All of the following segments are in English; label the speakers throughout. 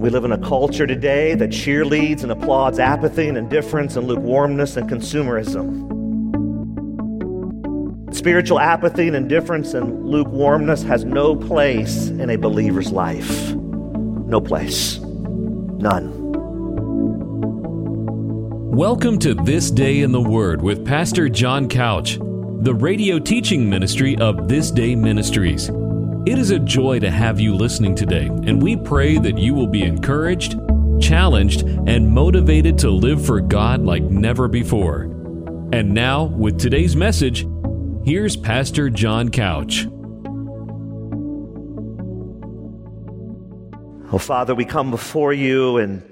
Speaker 1: We live in a culture today that cheerleads and applauds apathy and indifference and lukewarmness and consumerism. Spiritual apathy and indifference and lukewarmness has no place in a believer's life. No place. None.
Speaker 2: Welcome to This Day in the Word with Pastor John Couch, the radio teaching ministry of This Day Ministries. It is a joy to have you listening today, and we pray that you will be encouraged, challenged, and motivated to live for God like never before. And now, with today's message, here's Pastor John Couch.
Speaker 1: Oh, Father, we come before you and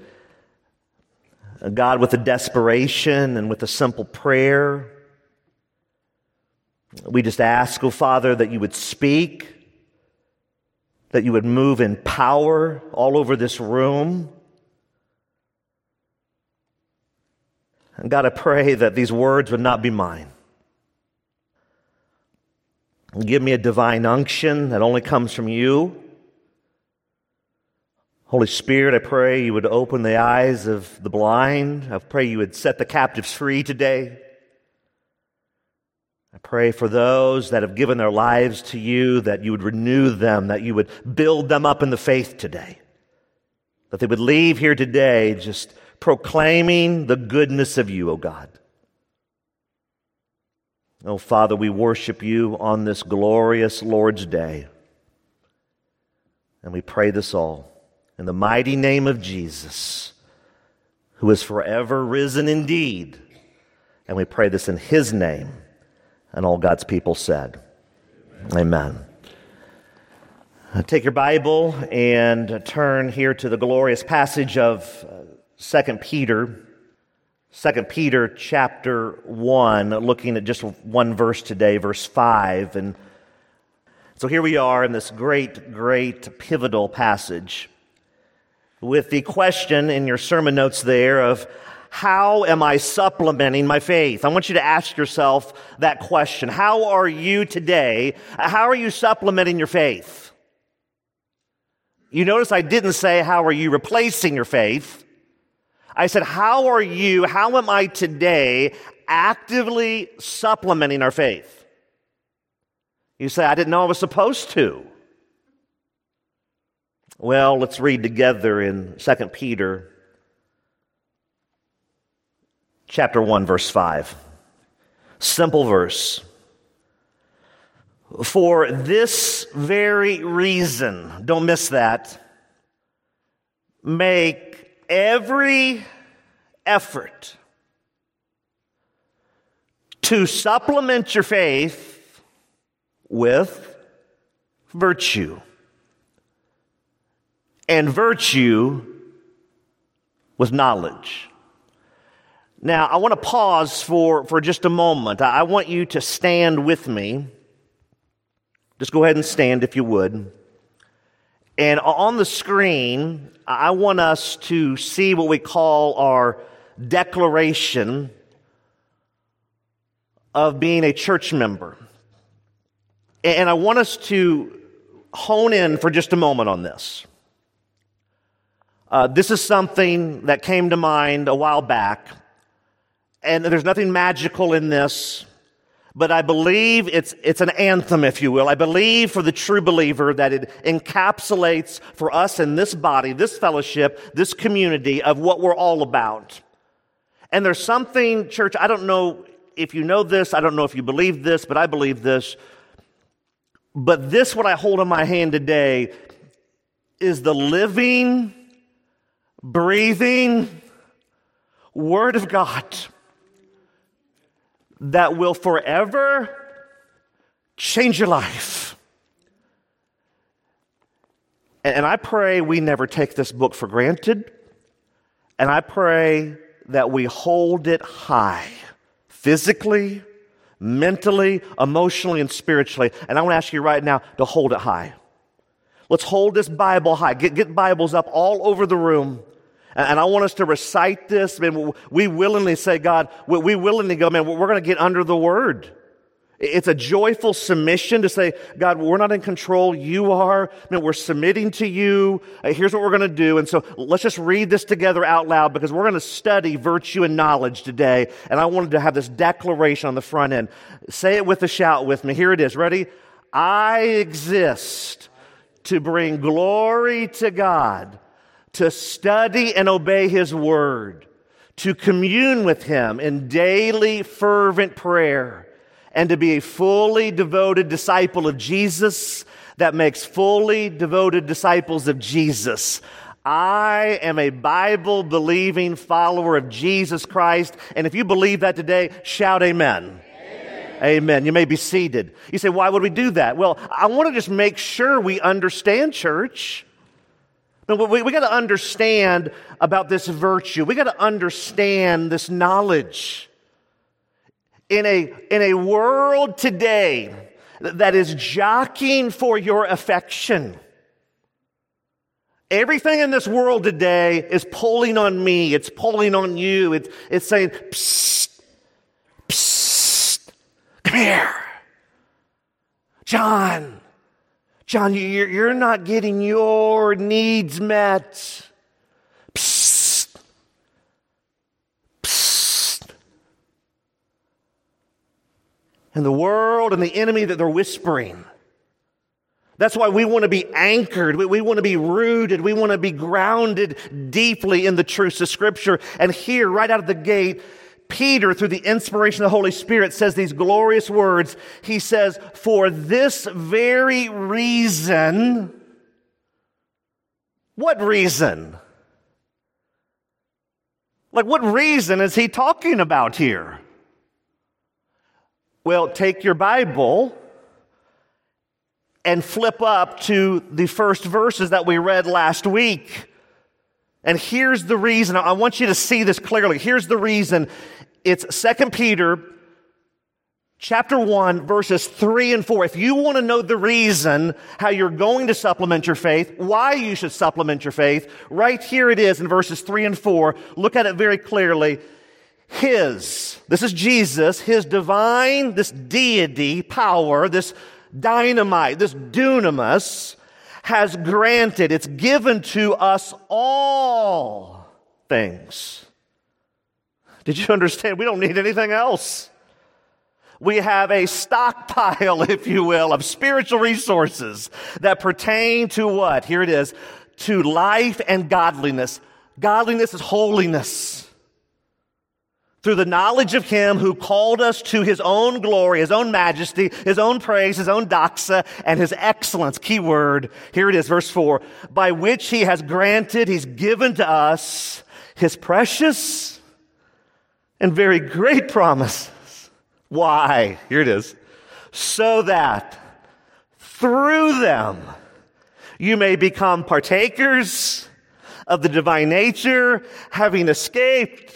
Speaker 1: uh, God with a desperation and with a simple prayer. We just ask, oh Father, that you would speak that you would move in power all over this room. And God, I pray that these words would not be mine. Give me a divine unction that only comes from you. Holy Spirit, I pray you would open the eyes of the blind. I pray you would set the captives free today. Pray for those that have given their lives to you that you would renew them, that you would build them up in the faith today. That they would leave here today just proclaiming the goodness of you, O oh God. Oh, Father, we worship you on this glorious Lord's Day. And we pray this all in the mighty name of Jesus, who is forever risen indeed. And we pray this in his name. And all God's people said, Amen. Uh, take your Bible and turn here to the glorious passage of uh, Second 2 Peter. 2 Peter chapter 1, looking at just one verse today, verse 5. And so here we are in this great, great pivotal passage with the question in your sermon notes there of how am I supplementing my faith? I want you to ask yourself that question. How are you today? How are you supplementing your faith? You notice I didn't say, how are you replacing your faith? I said, how are you, how am I today actively supplementing our faith? You say, I didn't know I was supposed to. Well, let's read together in 2 Peter chapter 1, verse 5. Simple verse. For this very reason, don't miss that, make every effort to supplement your faith with virtue, and virtue with knowledge now, I want to pause for, for just a moment. I want you to stand with me. Just go ahead and stand if you would. And on the screen, I want us to see what we call our declaration of being a church member. And I want us to hone in for just a moment on this. Uh, this is something that came to mind a while back and there's nothing magical in this, but I believe it's, it's an anthem, if you will. I believe for the true believer that it encapsulates for us in this body, this fellowship, this community of what we're all about. And there's something, church, I don't know if you know this, I don't know if you believe this, but I believe this. But this, what I hold in my hand today, is the living, breathing Word of God that will forever change your life. And I pray we never take this book for granted. And I pray that we hold it high physically, mentally, emotionally, and spiritually. And I want to ask you right now to hold it high. Let's hold this Bible high. Get, get Bibles up all over the room. And I want us to recite this. Man, we willingly say, God, we willingly go, man, we're going to get under the word. It's a joyful submission to say, God, we're not in control. You are. Man, we're submitting to you. Uh, here's what we're going to do. And so let's just read this together out loud because we're going to study virtue and knowledge today. And I wanted to have this declaration on the front end. Say it with a shout with me. Here it is. Ready? I exist to bring glory to God, to study and obey His word, to commune with Him in daily fervent prayer and to be a fully devoted disciple of Jesus that makes fully devoted disciples of Jesus. I am a Bible believing follower of Jesus Christ. And if you believe that today, shout amen. amen. Amen. You may be seated. You say, why would we do that? Well, I want to just make sure we understand church. We, we got to understand about this virtue. We got to understand this knowledge in a, in a world today that is jockeying for your affection. Everything in this world today is pulling on me. It's pulling on you. It's, it's saying, psst, psst, come here. John, John, you're, not getting your needs met. and the world and the enemy that they're whispering. That's why we want to be anchored. We, we, want to be rooted. We want to be grounded deeply in the truths of Scripture. And here, right out of the gate, Peter, through the inspiration of the Holy Spirit, says these glorious words. He says, For this very reason, what reason? Like, what reason is he talking about here? Well, take your Bible and flip up to the first verses that we read last week. And here's the reason. I want you to see this clearly. Here's the reason. It's Second Peter chapter 1 verses 3 and 4. If you want to know the reason how you're going to supplement your faith, why you should supplement your faith, right here it is in verses 3 and 4. Look at it very clearly. His, this is Jesus, His divine, this deity power, this dynamite, this dunamis, has granted, it's given to us all things. Did you understand? We don't need anything else. We have a stockpile, if you will, of spiritual resources that pertain to what? Here it is to life and godliness. Godliness is holiness through the knowledge of him who called us to his own glory, his own majesty, his own praise, his own doxa, and his excellence. Key word. Here it is, verse four. By which he has granted, he's given to us his precious and very great promises. Why? Here it is. So that through them you may become partakers of the divine nature, having escaped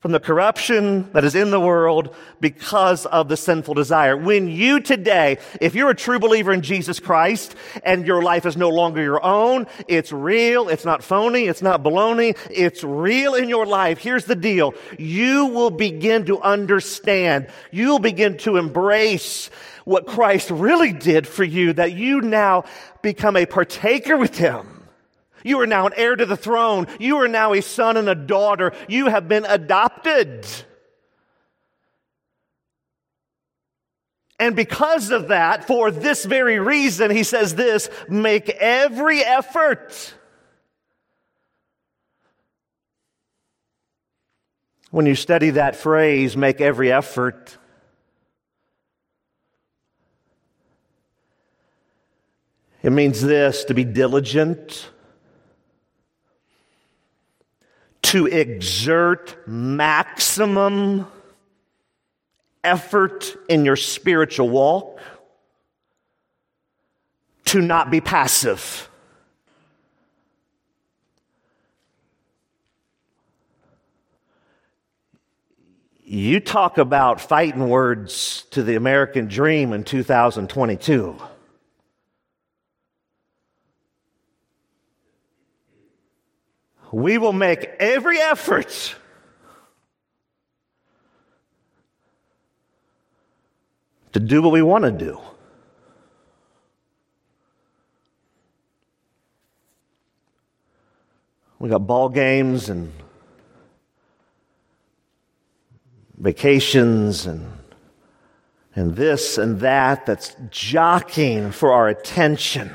Speaker 1: from the corruption that is in the world because of the sinful desire. When you today, if you're a true believer in Jesus Christ and your life is no longer your own, it's real, it's not phony, it's not baloney, it's real in your life. Here's the deal. You will begin to understand. You'll begin to embrace what Christ really did for you, that you now become a partaker with Him. You are now an heir to the throne. You are now a son and a daughter. You have been adopted. And because of that, for this very reason, he says this make every effort. When you study that phrase, make every effort, it means this to be diligent to exert maximum effort in your spiritual walk, to not be passive. You talk about fighting words to the American dream in 2022. We will make every effort to do what we want to do. We got ball games and vacations and and this and that that's jockeying for our attention.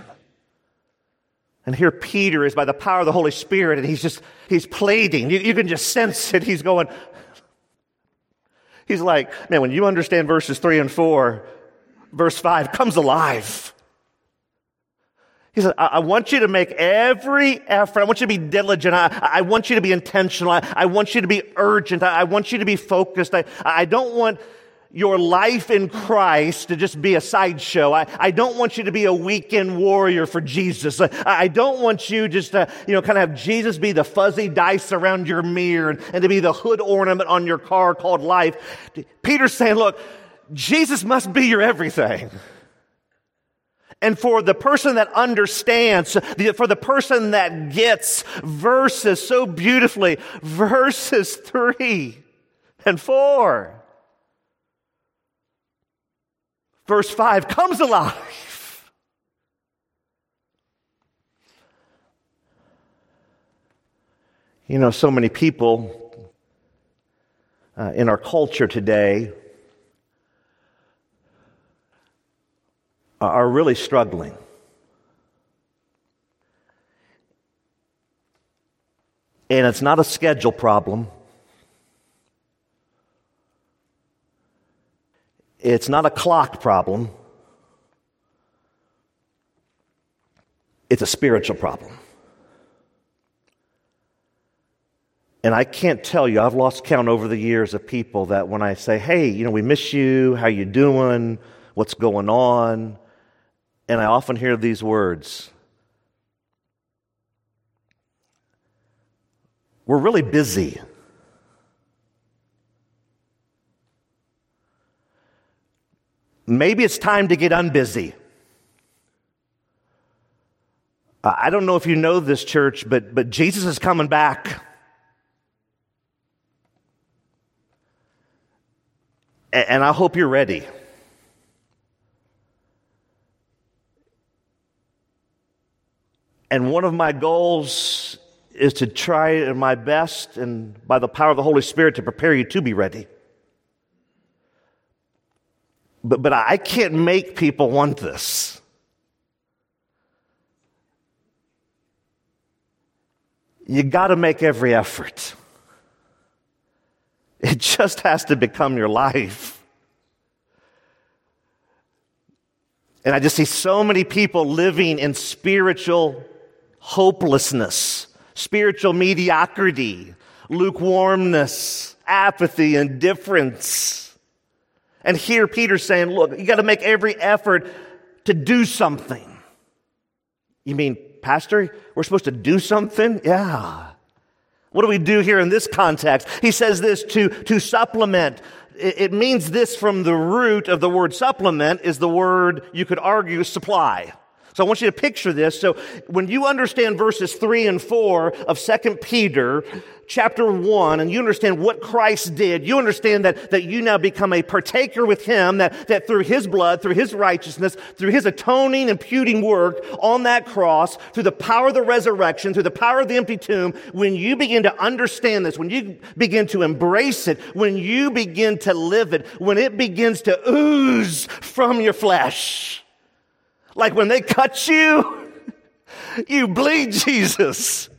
Speaker 1: And here Peter is by the power of the Holy Spirit, and he's just, he's pleading. You, you, can just sense it. He's going, he's like, man, when you understand verses three and four, verse five comes alive. He said, I, I want you to make every effort. I want you to be diligent. I, I want you to be intentional. I, I want you to be urgent. I, want you to be focused. I, I don't want your life in Christ to just be a sideshow. I, I don't want you to be a weekend warrior for Jesus. I, I don't want you just to, you know, kind of have Jesus be the fuzzy dice around your mirror and, and to be the hood ornament on your car called life. Peter's saying, look, Jesus must be your everything. And for the person that understands, for the person that gets verses so beautifully, verses three and four verse 5 comes alive. You know, so many people uh, in our culture today are really struggling. And it's not a schedule problem. It's not a clock problem, it's a spiritual problem. And I can't tell you, I've lost count over the years of people that when I say, hey, you know, we miss you, how you doing, what's going on, and I often hear these words. We're really busy. Maybe it's time to get unbusy. I don't know if you know this church, but, but Jesus is coming back. And I hope you're ready. And one of my goals is to try my best and by the power of the Holy Spirit to prepare you to be ready. But, but I can't make people want this. You got to make every effort. It just has to become your life. And I just see so many people living in spiritual hopelessness, spiritual mediocrity, lukewarmness, apathy, indifference. And here Peter's saying, look, you got to make every effort to do something. You mean, Pastor, we're supposed to do something? Yeah. What do we do here in this context? He says this to, to supplement. It, it means this from the root of the word supplement is the word, you could argue, supply. So I want you to picture this. So when you understand verses three and four of Second Peter, chapter 1 and you understand what Christ did, you understand that, that you now become a partaker with Him, that, that through His blood, through His righteousness, through His atoning, imputing work on that cross, through the power of the resurrection, through the power of the empty tomb, when you begin to understand this, when you begin to embrace it, when you begin to live it, when it begins to ooze from your flesh, like when they cut you, you bleed Jesus.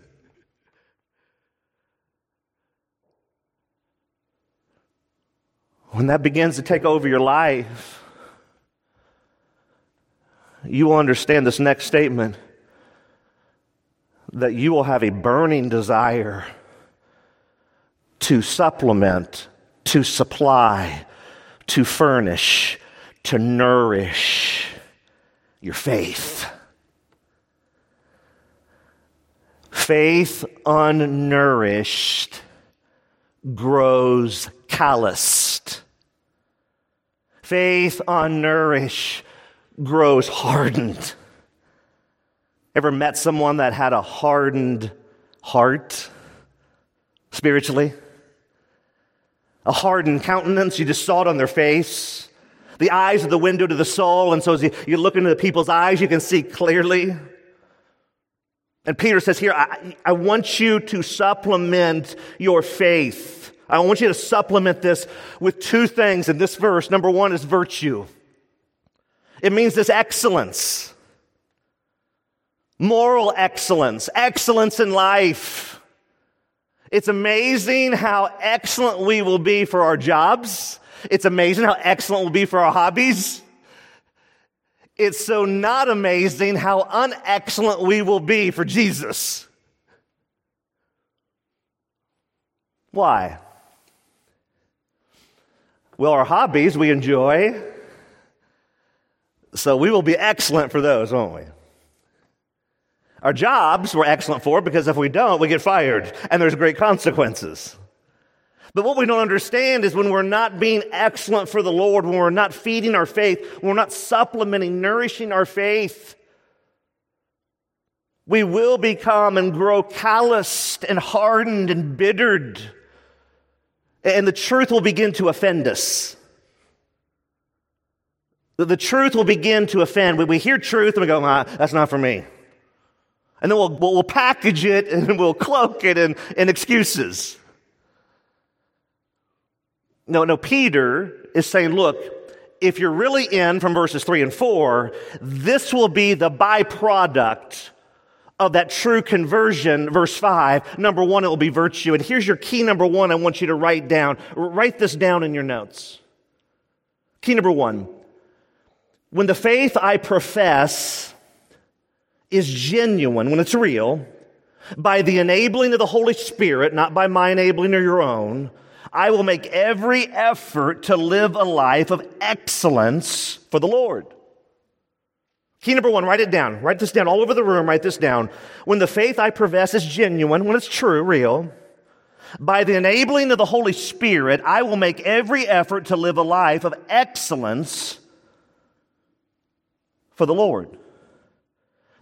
Speaker 1: When that begins to take over your life, you will understand this next statement that you will have a burning desire to supplement, to supply, to furnish, to nourish your faith. Faith unnourished grows calloused. Faith unnourished grows hardened. Ever met someone that had a hardened heart spiritually? A hardened countenance, you just saw it on their face. The eyes are the window to the soul, and so as you, look into the people's eyes, you can see clearly. And Peter says here, I, I want you to supplement your faith. I want you to supplement this with two things in this verse. Number one is virtue. It means this excellence, moral excellence, excellence in life. It's amazing how excellent we will be for our jobs. It's amazing how excellent we'll be for our hobbies. It's so not amazing how unexcellent we will be for Jesus. Why? Well, our hobbies we enjoy, so we will be excellent for those, won't we? Our jobs we're excellent for because if we don't, we get fired and there's great consequences. But what we don't understand is when we're not being excellent for the Lord, when we're not feeding our faith, when we're not supplementing, nourishing our faith, we will become and grow calloused and hardened and bittered. And the truth will begin to offend us. The truth will begin to offend. We hear truth and we go, ah, that's not for me. And then we'll, we'll package it and we'll cloak it in, in excuses. No, no, Peter is saying, look, if you're really in from verses three and four, this will be the byproduct of that true conversion. Verse five, number one, it will be virtue. And here's your key number one I want you to write down. Write this down in your notes. Key number one. When the faith I profess is genuine, when it's real, by the enabling of the Holy Spirit, not by my enabling or your own, I will make every effort to live a life of excellence for the Lord. Key number one, write it down. Write this down all over the room. Write this down. When the faith I profess is genuine, when it's true, real, by the enabling of the Holy Spirit, I will make every effort to live a life of excellence for the Lord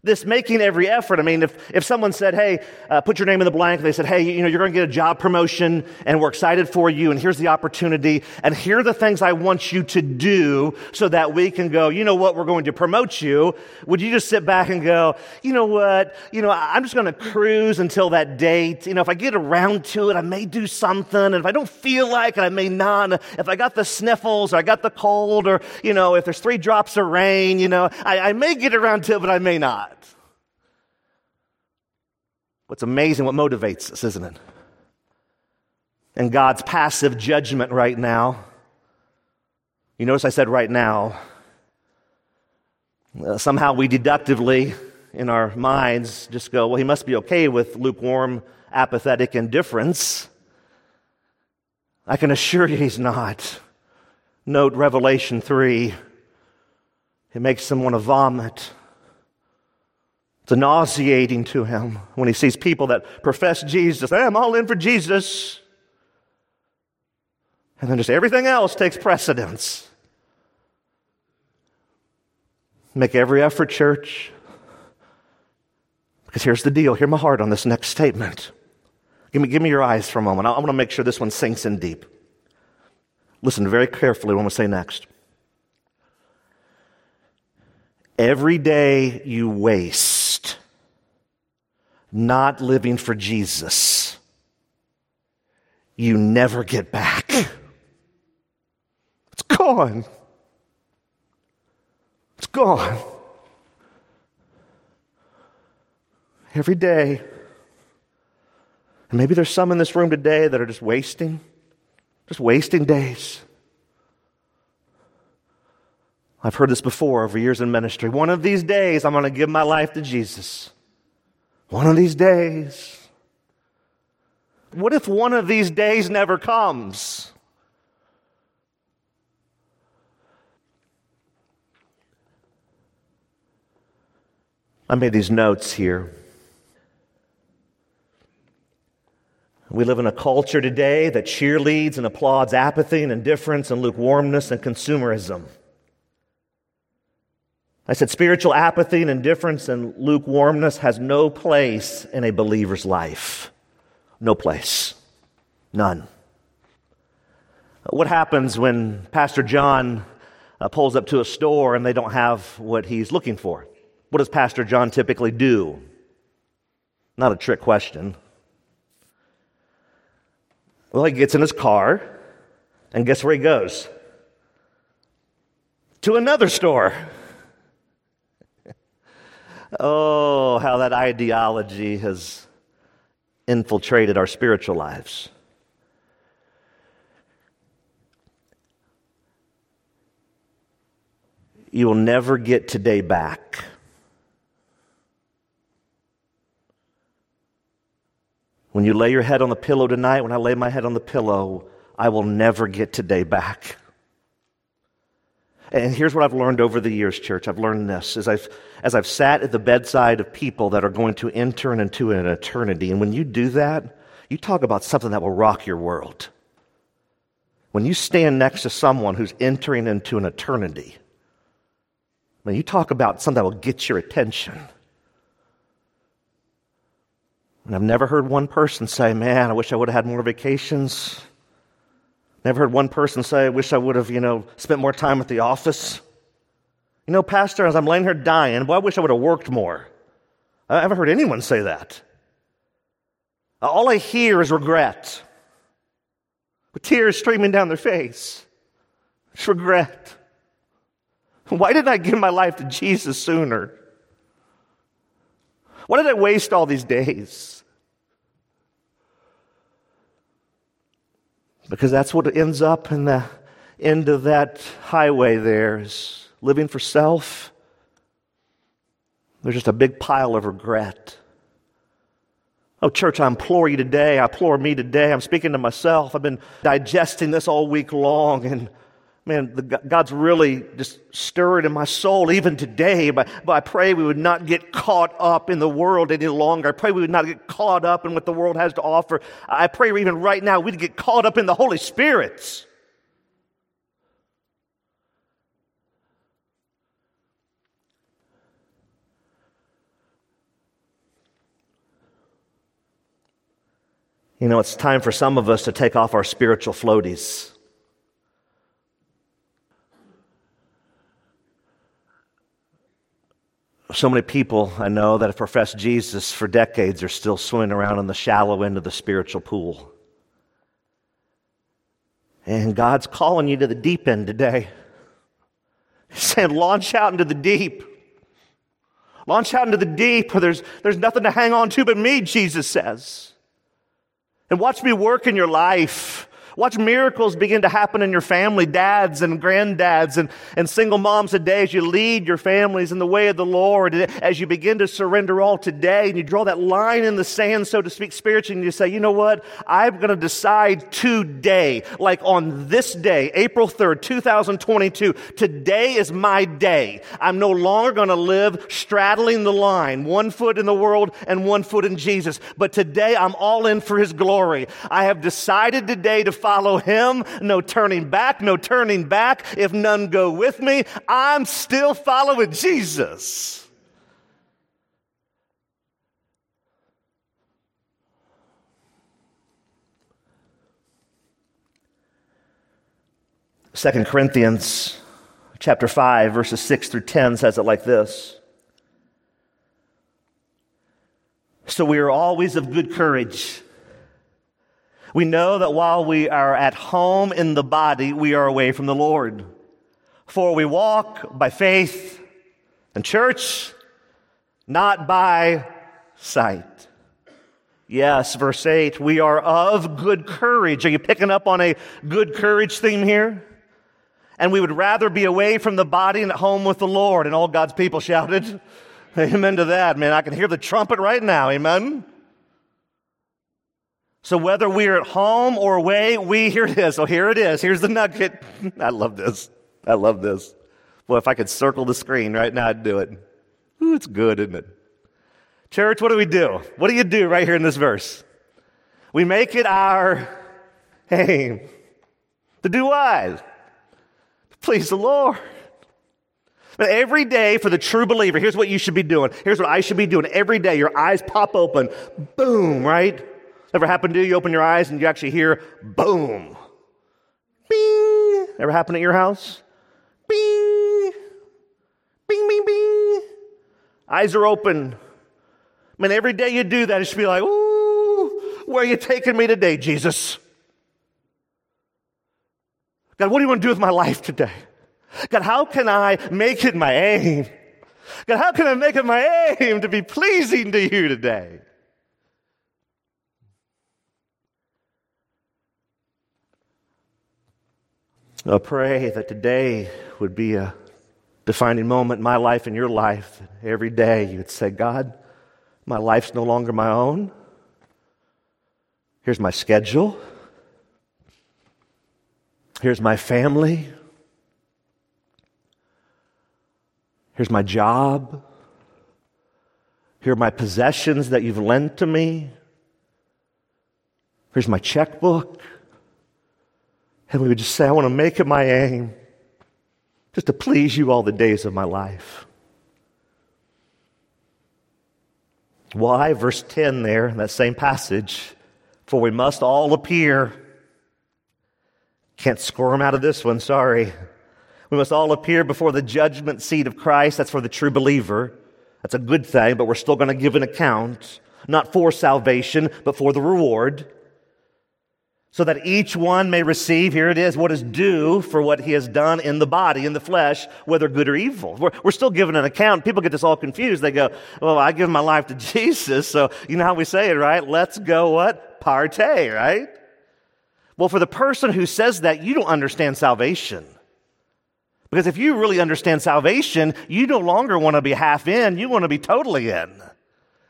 Speaker 1: this making every effort. I mean, if, if someone said, hey, uh, put your name in the blank, they said, hey, you know, you're going to get a job promotion and we're excited for you and here's the opportunity and here are the things I want you to do so that we can go, you know what, we're going to promote you. Would you just sit back and go, you know what, you know, I'm just going to cruise until that date. You know, if I get around to it, I may do something. And if I don't feel like it, I may not. If I got the sniffles or I got the cold or, you know, if there's three drops of rain, you know, I, I may get around to it, but I may not. What's amazing, what motivates us, isn't it? And God's passive judgment right now. You notice I said right now. Uh, somehow we deductively, in our minds, just go, well, he must be okay with lukewarm, apathetic indifference. I can assure you he's not. Note Revelation 3. It makes him want to vomit. It's nauseating to him when he sees people that profess Jesus. Hey, I'm all in for Jesus. And then just everything else takes precedence. Make every effort, church. Because here's the deal. Hear my heart on this next statement. Give me, give me your eyes for a moment. I, I want to make sure this one sinks in deep. Listen very carefully what I'm going to say next. Every day you waste not living for Jesus, you never get back. It's gone. It's gone. Every day. And maybe there's some in this room today that are just wasting, just wasting days. I've heard this before over years in ministry. One of these days, I'm going to give my life to Jesus. One of these days. What if one of these days never comes? I made these notes here. We live in a culture today that cheerleads and applauds apathy and indifference and lukewarmness and consumerism. I said spiritual apathy and indifference and lukewarmness has no place in a believer's life. No place. None. What happens when Pastor John uh, pulls up to a store and they don't have what he's looking for. What does Pastor John typically do? Not a trick question. Well, he gets in his car, and guess where he goes? To another store. Oh, how that ideology has infiltrated our spiritual lives. You will never get today back. When you lay your head on the pillow tonight, when I lay my head on the pillow, I will never get today back. And here's what I've learned over the years, church. I've learned this as I've, as I've sat at the bedside of people that are going to enter into an eternity. And when you do that, you talk about something that will rock your world. When you stand next to someone who's entering into an eternity, when you talk about something that will get your attention. And I've never heard one person say, Man, I wish I would have had more vacations. Never heard one person say, I wish I would have, you know, spent more time at the office. You know, Pastor, as I'm laying here dying, boy, I wish I would have worked more. I haven't heard anyone say that. All I hear is regret, with tears streaming down their face. It's regret. Why didn't I give my life to Jesus sooner? Why did I waste all these days? Because that's what ends up in the end of that highway there is living for self. There's just a big pile of regret. Oh, church, I implore you today. I implore me today. I'm speaking to myself. I've been digesting this all week long, and man, the, God's really just stirred in my soul even today. But, but I pray we would not get caught up in the world any longer. I pray we would not get caught up in what the world has to offer. I pray even right now we'd get caught up in the Holy Spirit. You know, it's time for some of us to take off our spiritual floaties. So many people I know that have professed Jesus for decades are still swimming around in the shallow end of the spiritual pool. And God's calling you to the deep end today. He's saying, launch out into the deep. Launch out into the deep where there's, there's nothing to hang on to but me, Jesus says. And watch me work in your life. Watch miracles begin to happen in your family, dads and granddads and, and single moms today as you lead your families in the way of the Lord, as you begin to surrender all today and you draw that line in the sand, so to speak, spiritually, and you say, you know what? I'm going to decide today, like on this day, April 3rd, 2022, today is my day. I'm no longer going to live straddling the line, one foot in the world and one foot in Jesus. But today I'm all in for his glory. I have decided today to follow him. No turning back, no turning back. If none go with me, I'm still following Jesus. Second Corinthians chapter 5 verses 6 through 10 says it like this. So we are always of good courage. We know that while we are at home in the body, we are away from the Lord. For we walk by faith and church, not by sight. Yes, verse 8, we are of good courage. Are you picking up on a good courage theme here? And we would rather be away from the body and at home with the Lord. And all God's people shouted, Amen to that, man. I can hear the trumpet right now. Amen. So whether we're at home or away, we, here it is. So here it is. Here's the nugget. I love this. I love this. Well, if I could circle the screen right now, I'd do it. Ooh, it's good, isn't it? Church, what do we do? What do you do right here in this verse? We make it our aim to do what? Please the Lord. But every day for the true believer, here's what you should be doing. Here's what I should be doing. Every day, your eyes pop open. Boom, right? Ever happened to you? You open your eyes and you actually hear boom. Bing. Ever happened at your house? Bing! Bing, bing, bing. Eyes are open. I mean, every day you do that, it should be like, ooh, where are you taking me today, Jesus? God, what do you want to do with my life today? God, how can I make it my aim? God, how can I make it my aim to be pleasing to you today? I pray that today would be a defining moment in my life and your life. Every day you would say, God, my life's no longer my own. Here's my schedule. Here's my family. Here's my job. Here are my possessions that you've lent to me. Here's my checkbook. And we would just say, I want to make it my aim just to please you all the days of my life. Why? Verse 10 there, in that same passage. For we must all appear. Can't squirm out of this one, sorry. We must all appear before the judgment seat of Christ. That's for the true believer. That's a good thing, but we're still going to give an account, not for salvation, but for the reward so that each one may receive, here it is, what is due for what he has done in the body, in the flesh, whether good or evil. We're, we're still given an account. People get this all confused. They go, well, I give my life to Jesus, so you know how we say it, right? Let's go what? Partay, right? Well, for the person who says that, you don't understand salvation. Because if you really understand salvation, you no longer want to be half in, you want to be totally in.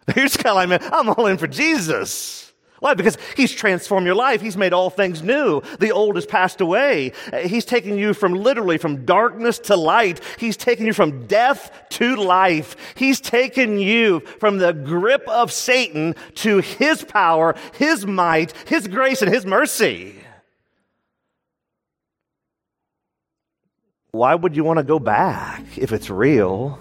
Speaker 1: Just kind of like, I'm all in for Jesus. Why? Because He's transformed your life. He's made all things new. The old has passed away. He's taken you from literally from darkness to light. He's taken you from death to life. He's taken you from the grip of Satan to His power, His might, His grace, and His mercy. Why would you want to go back if it's real?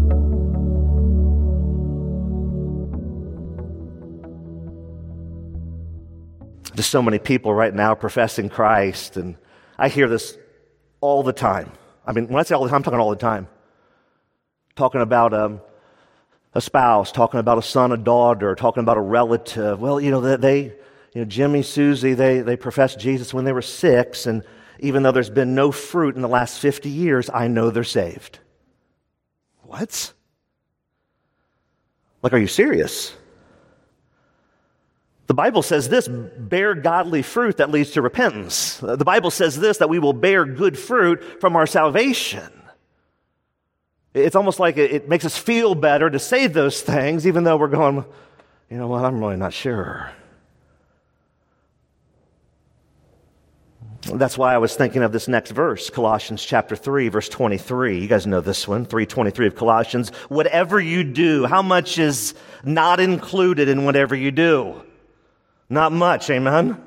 Speaker 1: So many people right now professing Christ, and I hear this all the time. I mean, when I say all the time, I'm talking all the time. Talking about um, a spouse, talking about a son, a daughter, talking about a relative. Well, you know, they, you know, Jimmy, Susie, they, they professed Jesus when they were six, and even though there's been no fruit in the last 50 years, I know they're saved. What? Like, are you serious? The Bible says this bear godly fruit that leads to repentance. The Bible says this that we will bear good fruit from our salvation. It's almost like it makes us feel better to say those things, even though we're going, you know what, I'm really not sure. That's why I was thinking of this next verse, Colossians chapter 3, verse 23. You guys know this one, 323 of Colossians. Whatever you do, how much is not included in whatever you do? Not much, amen?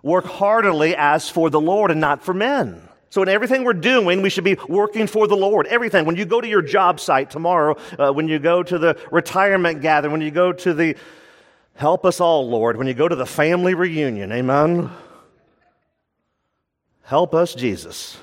Speaker 1: Work heartily as for the Lord and not for men. So, in everything we're doing, we should be working for the Lord. Everything. When you go to your job site tomorrow, uh, when you go to the retirement gathering, when you go to the help us all, Lord, when you go to the family reunion, amen? Help us, Jesus.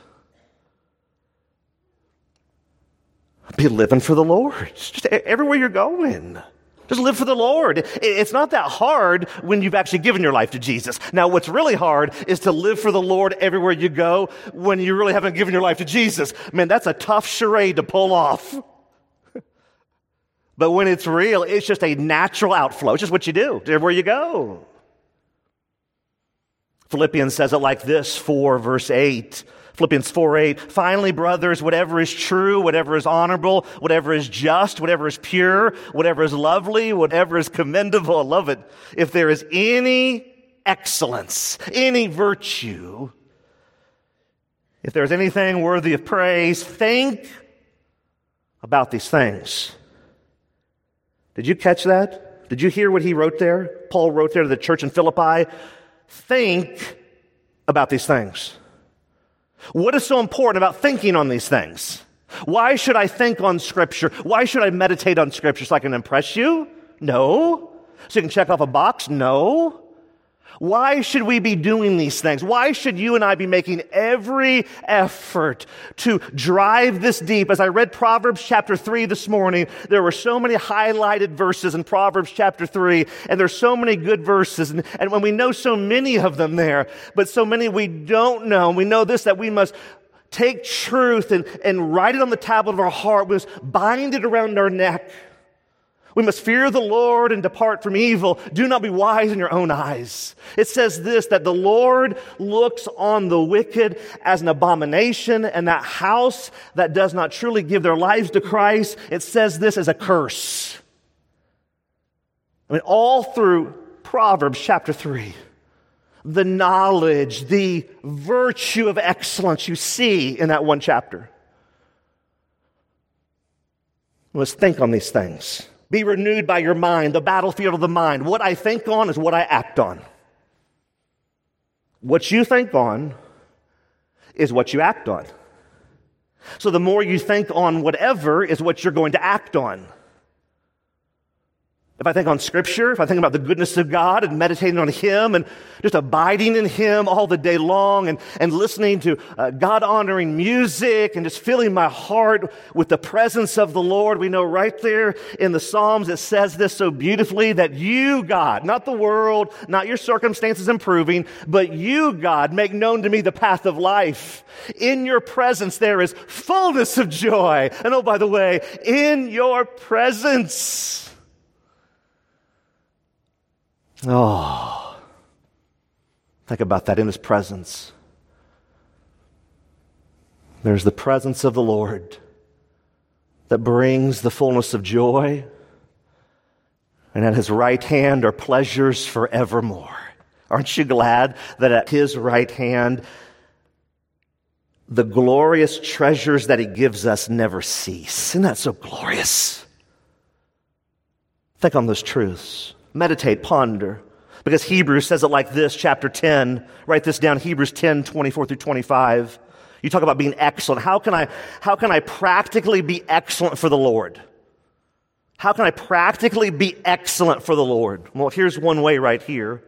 Speaker 1: Be living for the Lord. Just everywhere you're going. Just live for the Lord. It's not that hard when you've actually given your life to Jesus. Now, what's really hard is to live for the Lord everywhere you go when you really haven't given your life to Jesus. Man, that's a tough charade to pull off. but when it's real, it's just a natural outflow. It's just what you do everywhere you go. Philippians says it like this 4 verse 8. Philippians 4 8. Finally, brothers, whatever is true, whatever is honorable, whatever is just, whatever is pure, whatever is lovely, whatever is commendable, I love it. If there is any excellence, any virtue, If there's anything worthy of praise, think about these things. Did you catch that? Did you hear what he wrote there? Paul wrote there to the church in Philippi. Think about these things. What is so important about thinking on these things? Why should I think on Scripture? Why should I meditate on Scripture? So I can impress you? No. So you can check off a box? No. Why should we be doing these things? Why should you and I be making every effort to drive this deep? As I read Proverbs chapter 3 this morning, there were so many highlighted verses in Proverbs chapter 3, and there's so many good verses. And, and when we know so many of them there, but so many we don't know, we know this that we must take truth and, and write it on the tablet of our heart. We must bind it around our neck. We must fear the Lord and depart from evil. Do not be wise in your own eyes. It says this, that the Lord looks on the wicked as an abomination and that house that does not truly give their lives to Christ, it says this as a curse. I mean, all through Proverbs chapter 3, the knowledge, the virtue of excellence you see in that one chapter. Let's think on these things. Be renewed by your mind, the battlefield of the mind. What I think on is what I act on. What you think on is what you act on. So the more you think on whatever is what you're going to act on. If I think on Scripture, if I think about the goodness of God and meditating on Him and just abiding in Him all the day long and, and listening to uh, God honoring music and just filling my heart with the presence of the Lord, we know right there in the Psalms it says this so beautifully that you, God, not the world, not your circumstances improving, but you, God, make known to me the path of life. In your presence there is fullness of joy. And oh, by the way, in your presence, Oh, think about that in His presence. There's the presence of the Lord that brings the fullness of joy, and at His right hand are pleasures forevermore. Aren't you glad that at His right hand, the glorious treasures that He gives us never cease? Isn't that so glorious? Think on those truths. Meditate, ponder. Because Hebrews says it like this, chapter 10. Write this down, Hebrews 10, 24 through 25. You talk about being excellent. How can I, how can I practically be excellent for the Lord? How can I practically be excellent for the Lord? Well, here's one way right here.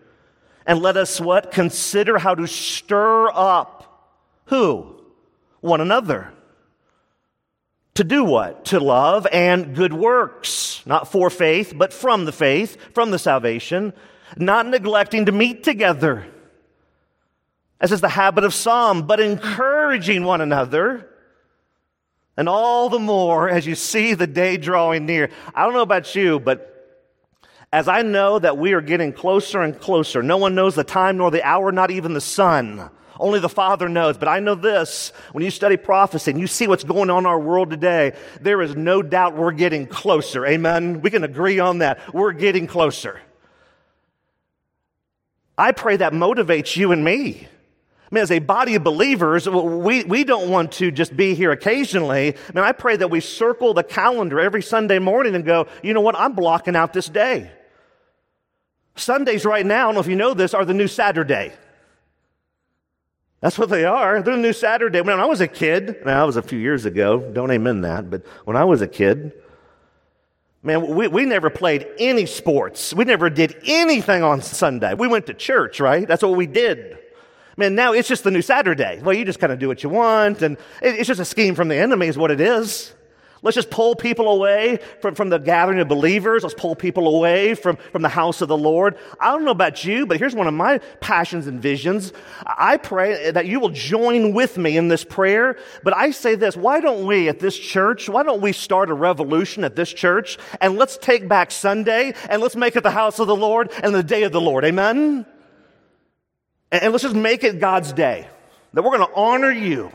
Speaker 1: And let us what? Consider how to stir up who? One another to do what? To love and good works, not for faith, but from the faith, from the salvation, not neglecting to meet together, as is the habit of some, but encouraging one another. And all the more as you see the day drawing near. I don't know about you, but as I know that we are getting closer and closer, no one knows the time nor the hour, not even the Son. Only the Father knows. But I know this when you study prophecy and you see what's going on in our world today, there is no doubt we're getting closer. Amen. We can agree on that. We're getting closer. I pray that motivates you and me. I mean, as a body of believers, we, we don't want to just be here occasionally. I mean, I pray that we circle the calendar every Sunday morning and go, you know what? I'm blocking out this day. Sundays right now, I don't know if you know this, are the new Saturday. That's what they are. They're the new Saturday. When I was a kid, now that was a few years ago, don't amen that, but when I was a kid, man, we, we never played any sports. We never did anything on Sunday. We went to church, right? That's what we did. Man, now it's just the new Saturday. Well, you just kind of do what you want, and it's just a scheme from the enemy, is what it is. Let's just pull people away from, from the gathering of believers. Let's pull people away from, from the house of the Lord. I don't know about you, but here's one of my passions and visions. I pray that you will join with me in this prayer. But I say this, why don't we at this church, why don't we start a revolution at this church and let's take back Sunday and let's make it the house of the Lord and the day of the Lord. Amen? And let's just make it God's day. That we're going to honor you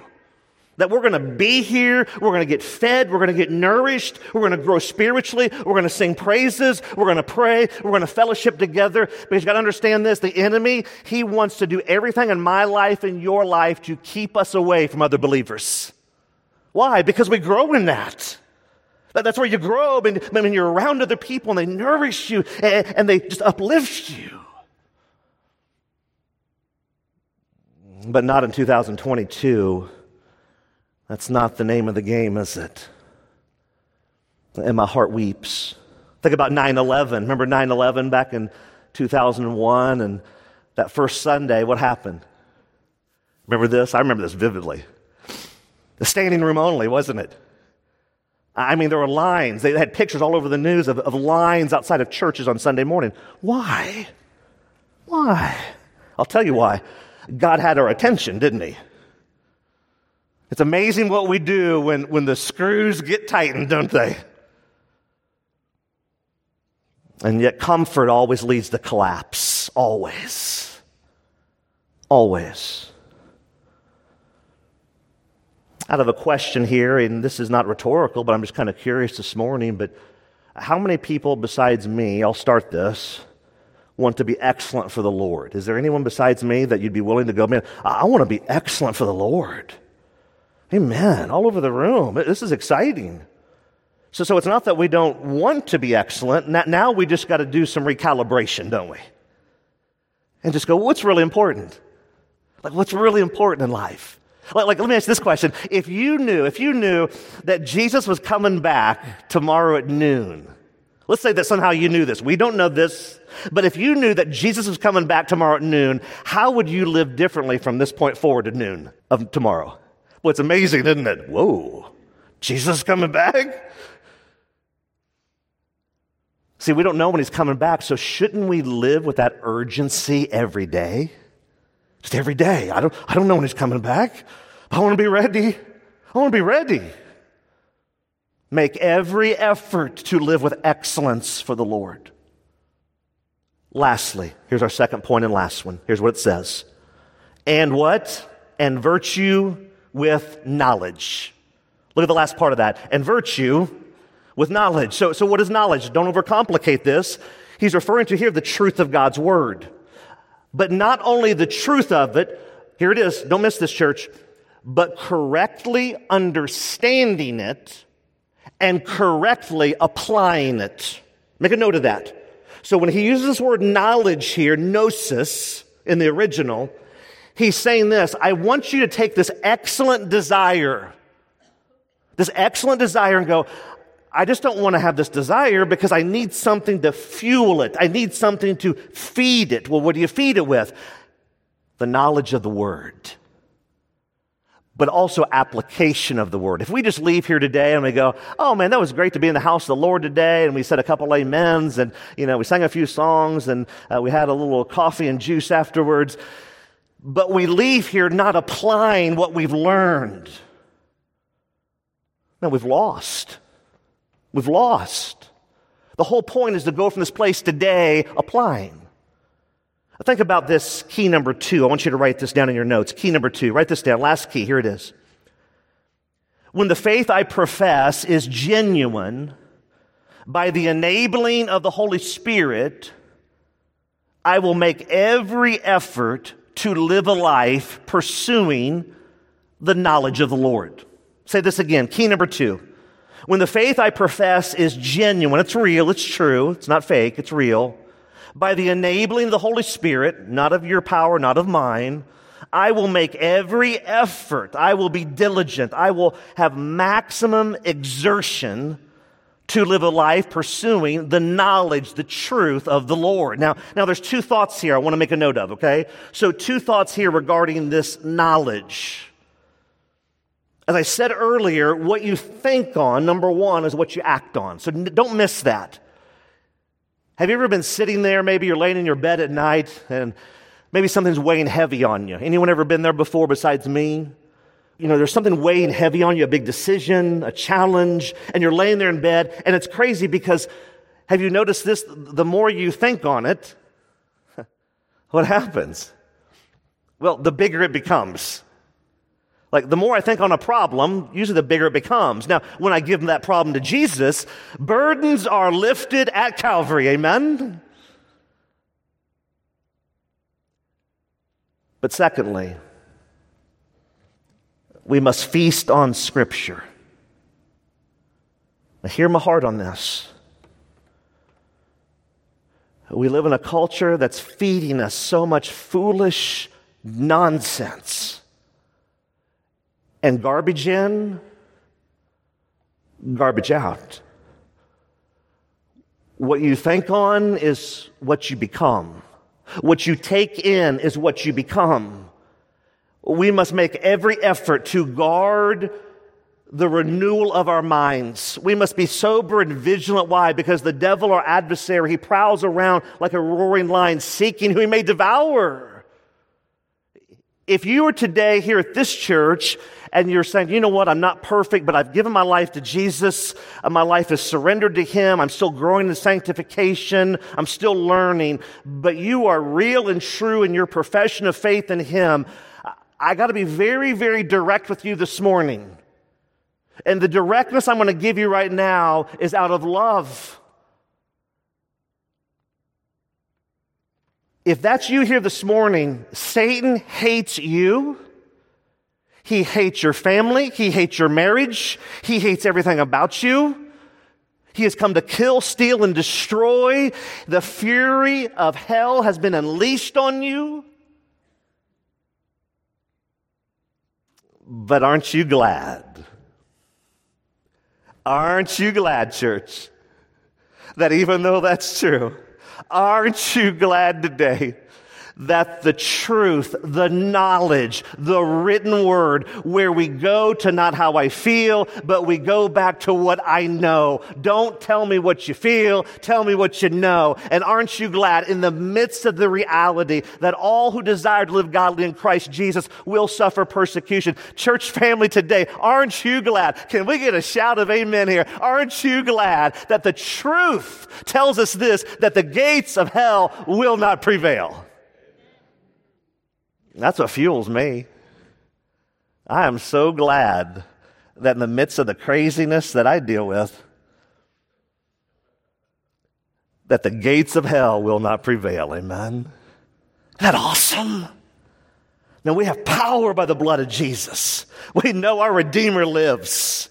Speaker 1: That we're going to be here, we're going to get fed, we're going to get nourished, we're going to grow spiritually, we're going to sing praises, we're going to pray, we're going to fellowship together. But you've got to understand this the enemy, he wants to do everything in my life and your life to keep us away from other believers. Why? Because we grow in that. That's where you grow and when you're around other people and they nourish you and they just uplift you. But not in 2022. That's not the name of the game, is it? And my heart weeps. Think about 9 11. Remember 9 11 back in 2001 and that first Sunday? What happened? Remember this? I remember this vividly. The standing room only, wasn't it? I mean, there were lines. They had pictures all over the news of, of lines outside of churches on Sunday morning. Why? Why? I'll tell you why. God had our attention, didn't He? It's amazing what we do when, when the screws get tightened, don't they? And yet, comfort always leads to collapse. Always. Always. Out of a question here, and this is not rhetorical, but I'm just kind of curious this morning. But how many people besides me, I'll start this, want to be excellent for the Lord? Is there anyone besides me that you'd be willing to go, man, I want to be excellent for the Lord? Amen. All over the room. This is exciting. So, so it's not that we don't want to be excellent. Now we just got to do some recalibration, don't we? And just go, what's really important? Like, what's really important in life? Like, like, let me ask this question. If you knew, if you knew that Jesus was coming back tomorrow at noon, let's say that somehow you knew this. We don't know this, but if you knew that Jesus was coming back tomorrow at noon, how would you live differently from this point forward to noon of tomorrow? Well, it's amazing, isn't it? Whoa, Jesus coming back? See, we don't know when he's coming back, so shouldn't we live with that urgency every day? Just every day. I don't, I don't know when he's coming back. I want to be ready. I want to be ready. Make every effort to live with excellence for the Lord. Lastly, here's our second point and last one. Here's what it says. And what? And virtue with knowledge. Look at the last part of that. And virtue with knowledge. So, so what is knowledge? Don't overcomplicate this. He's referring to here the truth of God's word. But not only the truth of it, here it is, don't miss this church, but correctly understanding it and correctly applying it. Make a note of that. So when he uses this word knowledge here, gnosis in the original, He's saying this I want you to take this excellent desire, this excellent desire, and go, I just don't want to have this desire because I need something to fuel it. I need something to feed it. Well, what do you feed it with? The knowledge of the Word, but also application of the Word. If we just leave here today and we go, oh man, that was great to be in the house of the Lord today, and we said a couple amens, and you know, we sang a few songs, and uh, we had a little coffee and juice afterwards but we leave here not applying what we've learned. No, we've lost. We've lost. The whole point is to go from this place today applying. Think about this key number two. I want you to write this down in your notes. Key number two. Write this down. Last key. Here it is. When the faith I profess is genuine, by the enabling of the Holy Spirit, I will make every effort to live a life pursuing the knowledge of the Lord. Say this again. Key number two. When the faith I profess is genuine, it's real, it's true, it's not fake, it's real, by the enabling of the Holy Spirit, not of your power, not of mine, I will make every effort. I will be diligent. I will have maximum exertion to live a life pursuing the knowledge, the truth of the Lord. Now, now there's two thoughts here I want to make a note of, okay? So two thoughts here regarding this knowledge. As I said earlier, what you think on, number one, is what you act on. So don't miss that. Have you ever been sitting there, maybe you're laying in your bed at night and maybe something's weighing heavy on you? Anyone ever been there before besides me? You know, there's something weighing heavy on you, a big decision, a challenge, and you're laying there in bed, and it's crazy because have you noticed this? The more you think on it, what happens? Well, the bigger it becomes. Like, the more I think on a problem, usually the bigger it becomes. Now, when I give that problem to Jesus, burdens are lifted at Calvary. Amen? But secondly, we must feast on Scripture. Now, hear my heart on this. We live in a culture that's feeding us so much foolish nonsense and garbage in, garbage out. What you think on is what you become. What you take in is what you become. We must make every effort to guard the renewal of our minds. We must be sober and vigilant. Why? Because the devil, our adversary, he prowls around like a roaring lion seeking who he may devour. If you are today here at this church and you're saying, you know what, I'm not perfect, but I've given my life to Jesus. Uh, my life is surrendered to Him. I'm still growing in sanctification. I'm still learning. But you are real and true in your profession of faith in Him. I got to be very, very direct with you this morning. And the directness I'm going to give you right now is out of love. If that's you here this morning, Satan hates you. He hates your family. He hates your marriage. He hates everything about you. He has come to kill, steal, and destroy. The fury of hell has been unleashed on you. But aren't you glad? Aren't you glad, church, that even though that's true, aren't you glad today that the truth, the knowledge, the written word, where we go to not how I feel, but we go back to what I know. Don't tell me what you feel, tell me what you know. And aren't you glad in the midst of the reality that all who desire to live godly in Christ Jesus will suffer persecution? Church family today, aren't you glad? Can we get a shout of amen here? Aren't you glad that the truth tells us this, that the gates of hell will not prevail? That's what fuels me. I am so glad that in the midst of the craziness that I deal with, that the gates of hell will not prevail. Amen. Isn't that awesome? Now we have power by the blood of Jesus. We know our Redeemer lives.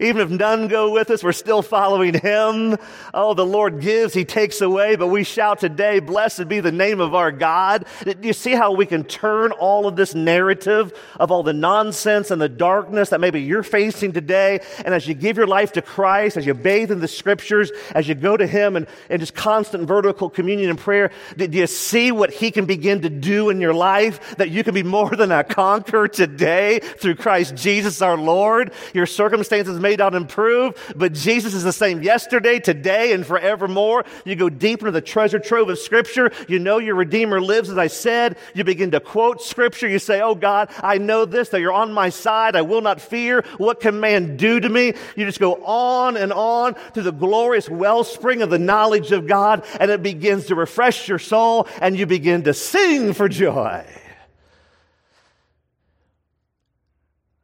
Speaker 1: Even if none go with us, we're still following him. Oh, the Lord gives, he takes away, but we shout today, blessed be the name of our God. Do you see how we can turn all of this narrative of all the nonsense and the darkness that maybe you're facing today? And as you give your life to Christ, as you bathe in the scriptures, as you go to him and, and just constant vertical communion and prayer, do you see what he can begin to do in your life? That you can be more than a conqueror today through Christ Jesus our Lord? Your circumstances may may not improve, but Jesus is the same yesterday, today, and forevermore. You go deep into the treasure trove of Scripture. You know your Redeemer lives, as I said. You begin to quote Scripture. You say, Oh God, I know this, that you're on my side. I will not fear. What can man do to me? You just go on and on through the glorious wellspring of the knowledge of God, and it begins to refresh your soul, and you begin to sing for joy.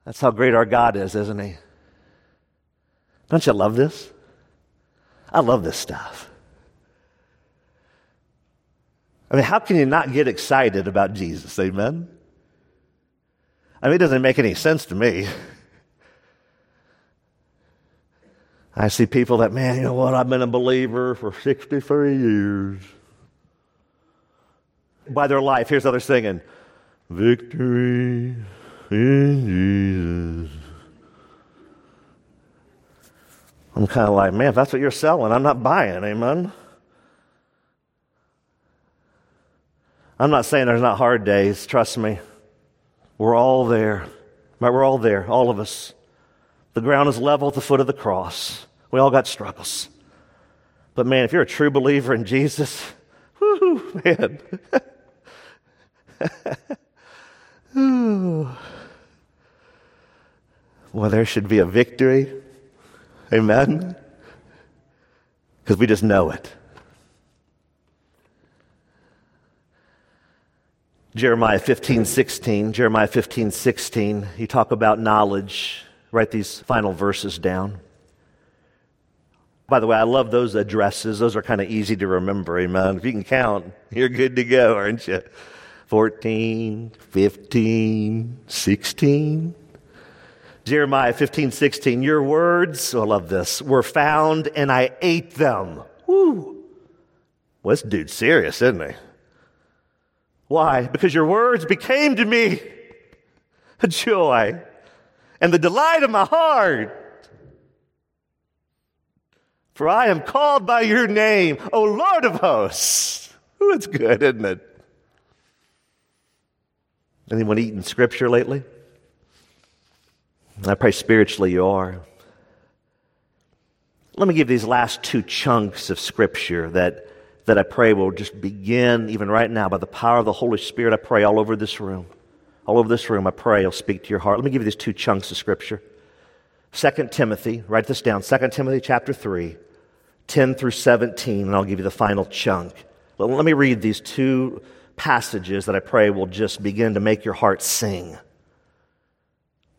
Speaker 1: That's how great our God is, isn't He? Don't you love this? I love this stuff. I mean, how can you not get excited about Jesus? Amen? I mean, it doesn't make any sense to me. I see people that, man, you know what? I've been a believer for 63 years. By their life, here's how they're singing Victory in Jesus. I'm kind of like, man, if that's what you're selling, I'm not buying, amen? I'm not saying there's not hard days, trust me. We're all there. We're all there, all of us. The ground is level at the foot of the cross. We all got struggles. But man, if you're a true believer in Jesus, whoo, man. well, there should be a victory Amen? Because we just know it. Jeremiah 15, 16. Jeremiah 15, 16. You talk about knowledge. Write these final verses down. By the way, I love those addresses. Those are kind of easy to remember. Amen. If you can count, you're good to go, aren't you? 14, 15, 16. Jeremiah 15, 16. Your words, oh, I love this, were found and I ate them. Woo. Well, this dude's serious, isn't he? Why? Because your words became to me a joy and the delight of my heart. For I am called by your name, O Lord of hosts. Ooh, it's good, isn't it? Anyone eaten scripture lately? I pray spiritually you are. Let me give these last two chunks of scripture that that I pray will just begin even right now by the power of the Holy Spirit. I pray all over this room. All over this room, I pray He'll speak to your heart. Let me give you these two chunks of Scripture. 2 Timothy, write this down 2 Timothy chapter 3, 10 through 17, and I'll give you the final chunk. Let me read these two passages that I pray will just begin to make your heart sing.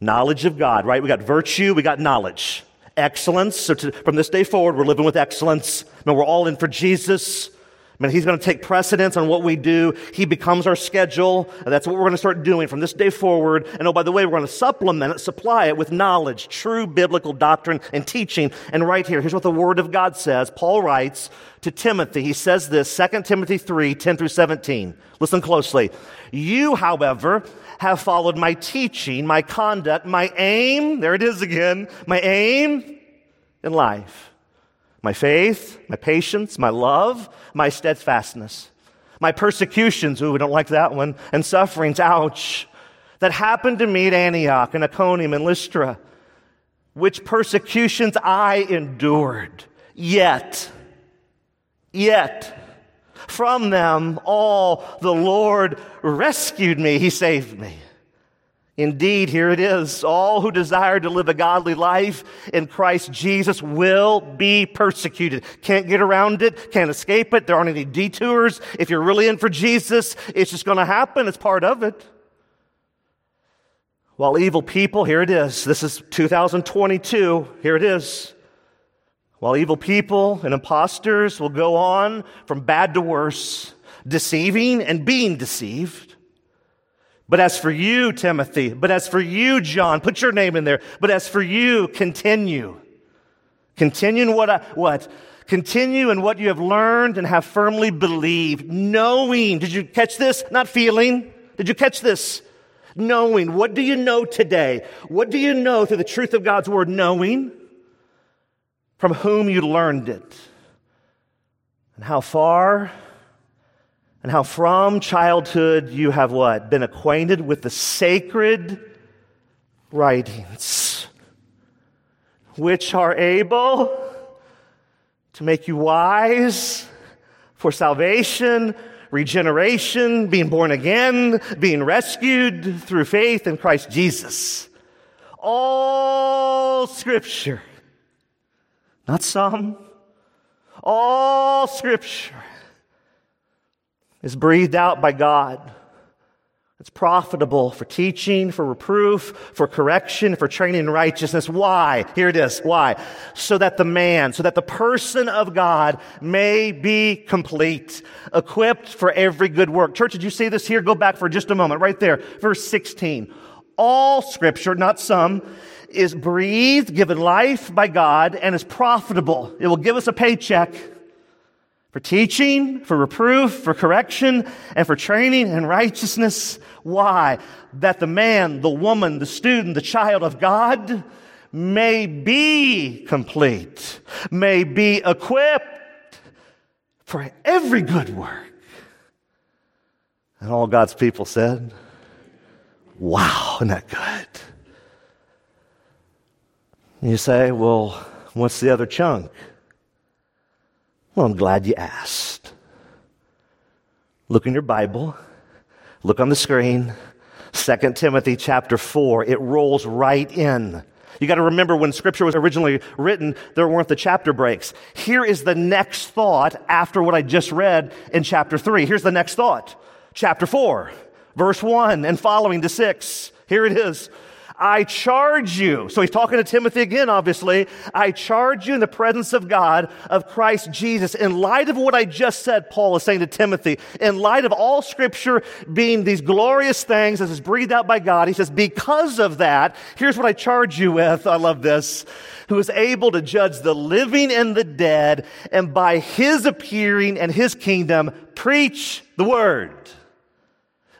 Speaker 1: Knowledge of God, right? We got virtue, we got knowledge. Excellence. So to, from this day forward, we're living with excellence. And we're all in for Jesus. I mean, he's going to take precedence on what we do. He becomes our schedule. That's what we're going to start doing from this day forward. And oh, by the way, we're going to supplement it, supply it with knowledge, true biblical doctrine and teaching. And right here, here's what the Word of God says. Paul writes to Timothy. He says this, 2 Timothy 3, 10 through 17. Listen closely. You, however, have followed my teaching, my conduct, my aim. There it is again. My aim in life my faith, my patience, my love, my steadfastness, my persecutions, ooh, we don't like that one, and sufferings, ouch, that happened to me at Antioch and Iconium and Lystra, which persecutions I endured. Yet, yet, from them all the Lord rescued me. He saved me. Indeed, here it is. All who desire to live a godly life in Christ Jesus will be persecuted. Can't get around it. Can't escape it. There aren't any detours. If you're really in for Jesus, it's just going to happen. It's part of it. While evil people, here it is. This is 2022. Here it is. While evil people and impostors will go on from bad to worse, deceiving and being deceived, but as for you, Timothy, but as for you, John, put your name in there. But as for you, continue. Continue in what, I, what? Continue in what you have learned and have firmly believed, knowing. Did you catch this? Not feeling. Did you catch this? Knowing. What do you know today? What do you know through the truth of God's word? Knowing from whom you learned it and how far and how from childhood you have what? Been acquainted with the sacred writings, which are able to make you wise for salvation, regeneration, being born again, being rescued through faith in Christ Jesus. All scripture, not some, all scripture is breathed out by God. It's profitable for teaching, for reproof, for correction, for training in righteousness. Why? Here it is. Why? So that the man, so that the person of God may be complete, equipped for every good work. Church, did you see this here? Go back for just a moment, right there. Verse 16. All scripture, not some, is breathed, given life by God, and is profitable. It will give us a paycheck for teaching, for reproof, for correction, and for training in righteousness. Why? That the man, the woman, the student, the child of God may be complete, may be equipped for every good work. And all God's people said, Wow, isn't that good? You say, Well, what's the other chunk? Well, I'm glad you asked. Look in your Bible. Look on the screen. 2 Timothy chapter 4. It rolls right in. You got to remember when scripture was originally written, there weren't the chapter breaks. Here is the next thought after what I just read in chapter 3. Here's the next thought. Chapter 4, Verse 1 and following to 6. Here it is. I charge you. So he's talking to Timothy again, obviously. I charge you in the presence of God, of Christ Jesus. In light of what I just said, Paul is saying to Timothy, in light of all scripture being these glorious things as is breathed out by God, he says, because of that, here's what I charge you with. I love this. Who is able to judge the living and the dead, and by his appearing and his kingdom, preach the word.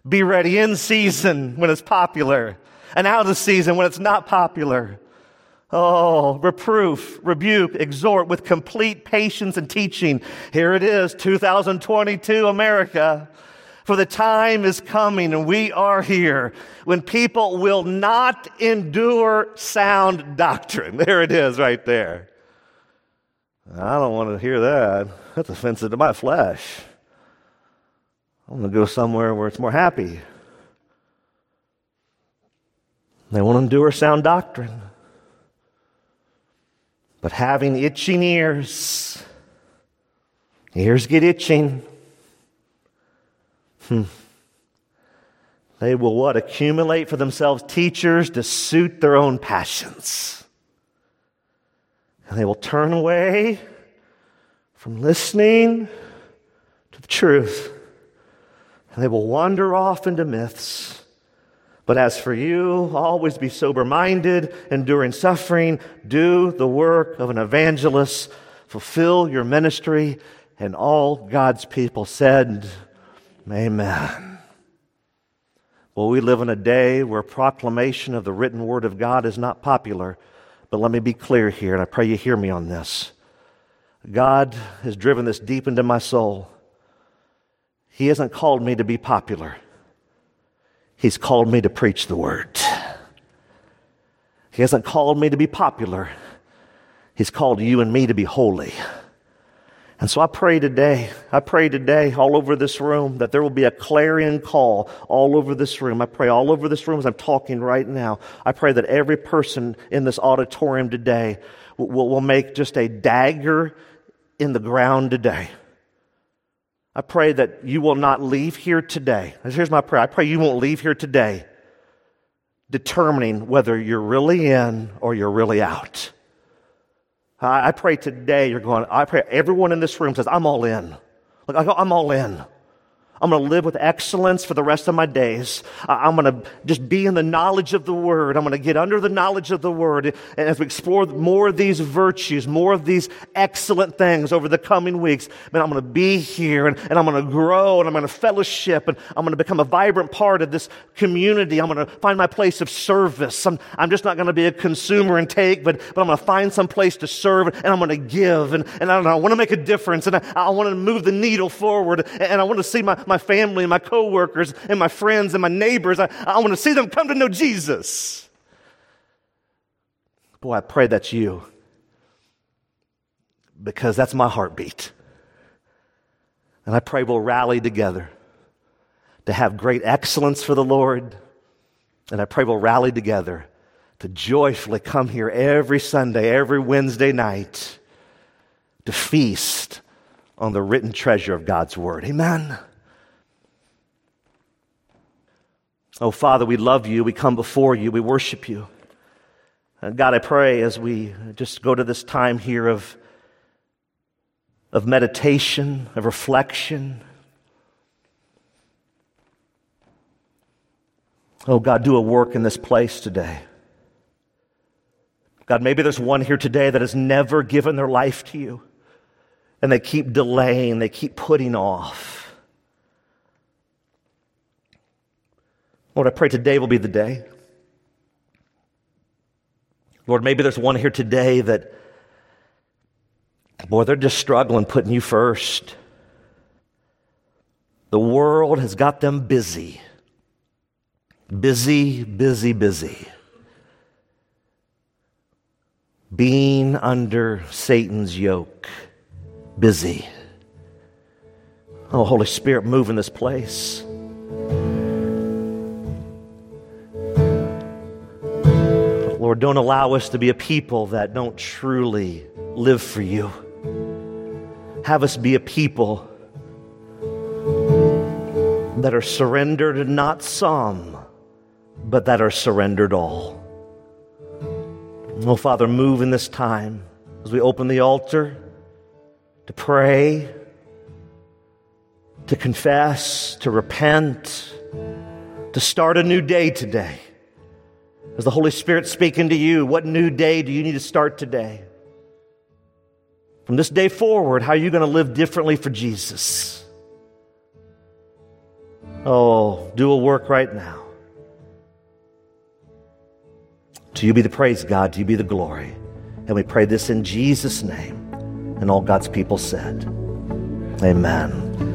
Speaker 1: Be ready in season when it's popular and out of season when it's not popular. Oh, reproof, rebuke, exhort with complete patience and teaching. Here it is, 2022 America. For the time is coming and we are here when people will not endure sound doctrine. There it is right there. I don't want to hear that. That's offensive to my flesh. I'm going to go somewhere where it's more happy. They won't endure sound doctrine. But having itching ears, ears get itching. Hmm. They will what? Accumulate for themselves teachers to suit their own passions. And they will turn away from listening to the truth. And they will wander off into myths. But as for you, always be sober minded, enduring suffering, do the work of an evangelist, fulfill your ministry. And all God's people said, Amen. Well, we live in a day where proclamation of the written word of God is not popular. But let me be clear here, and I pray you hear me on this. God has driven this deep into my soul. He hasn't called me to be popular. He's called me to preach the word. He hasn't called me to be popular. He's called you and me to be holy. And so I pray today, I pray today all over this room that there will be a clarion call all over this room. I pray all over this room as I'm talking right now. I pray that every person in this auditorium today will, will make just a dagger in the ground today I pray that you will not leave here today. Here's my prayer. I pray you won't leave here today determining whether you're really in or you're really out. I pray today you're going, I pray everyone in this room says, I'm all in. Like, I go, I'm all in. I'm going to live with excellence for the rest of my days. I'm going to just be in the knowledge of the Word. I'm going to get under the knowledge of the Word. And as we explore more of these virtues, more of these excellent things over the coming weeks, man, I'm going to be here and, and I'm going to grow and I'm going to fellowship and I'm going to become a vibrant part of this community. I'm going to find my place of service. I'm, I'm just not going to be a consumer and take, but, but I'm going to find some place to serve and I'm going to give. And, and I don't know, I want to make a difference and I, I want to move the needle forward and I want to see my, my family and my coworkers and my friends and my neighbors. I, I want to see them come to know Jesus. Boy, I pray that's you because that's my heartbeat. And I pray we'll rally together to have great excellence for the Lord. And I pray we'll rally together to joyfully come here every Sunday, every Wednesday night to feast on the written treasure of God's Word. Amen. Oh, Father, we love you. We come before you. We worship you. And God, I pray as we just go to this time here of, of meditation, of reflection. Oh, God, do a work in this place today. God, maybe there's one here today that has never given their life to you, and they keep delaying, they keep putting off. Lord, I pray today will be the day. Lord, maybe there's one here today that, boy, they're just struggling putting you first. The world has got them busy. Busy, busy, busy. Being under Satan's yoke. Busy. Oh, Holy Spirit, move in this place. Lord, don't allow us to be a people that don't truly live for you. Have us be a people that are surrendered not some, but that are surrendered all. Oh, Father, move in this time as we open the altar to pray, to confess, to repent, to start a new day today. As the Holy Spirit speaking to you, what new day do you need to start today? From this day forward, how are you going to live differently for Jesus? Oh, do a work right now. To you be the praise, God. To you be the glory. And we pray this in Jesus' name. And all God's people said, Amen.